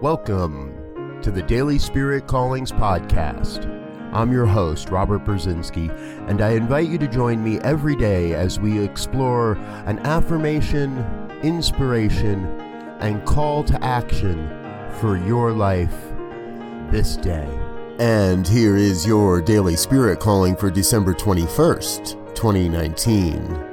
Welcome to the Daily Spirit Callings Podcast. I'm your host, Robert Brzezinski, and I invite you to join me every day as we explore an affirmation, inspiration, and call to action for your life this day. And here is your Daily Spirit Calling for December 21st, 2019.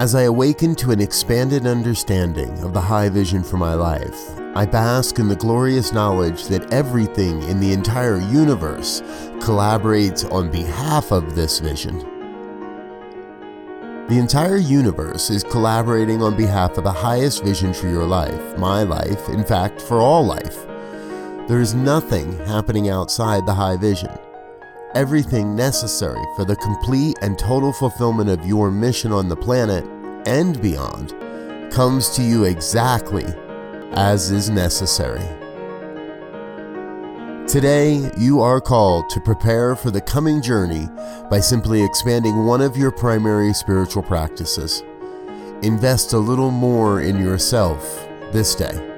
As I awaken to an expanded understanding of the high vision for my life, I bask in the glorious knowledge that everything in the entire universe collaborates on behalf of this vision. The entire universe is collaborating on behalf of the highest vision for your life, my life, in fact, for all life. There is nothing happening outside the high vision everything necessary for the complete and total fulfillment of your mission on the planet and beyond comes to you exactly as is necessary. Today, you are called to prepare for the coming journey by simply expanding one of your primary spiritual practices. Invest a little more in yourself this day.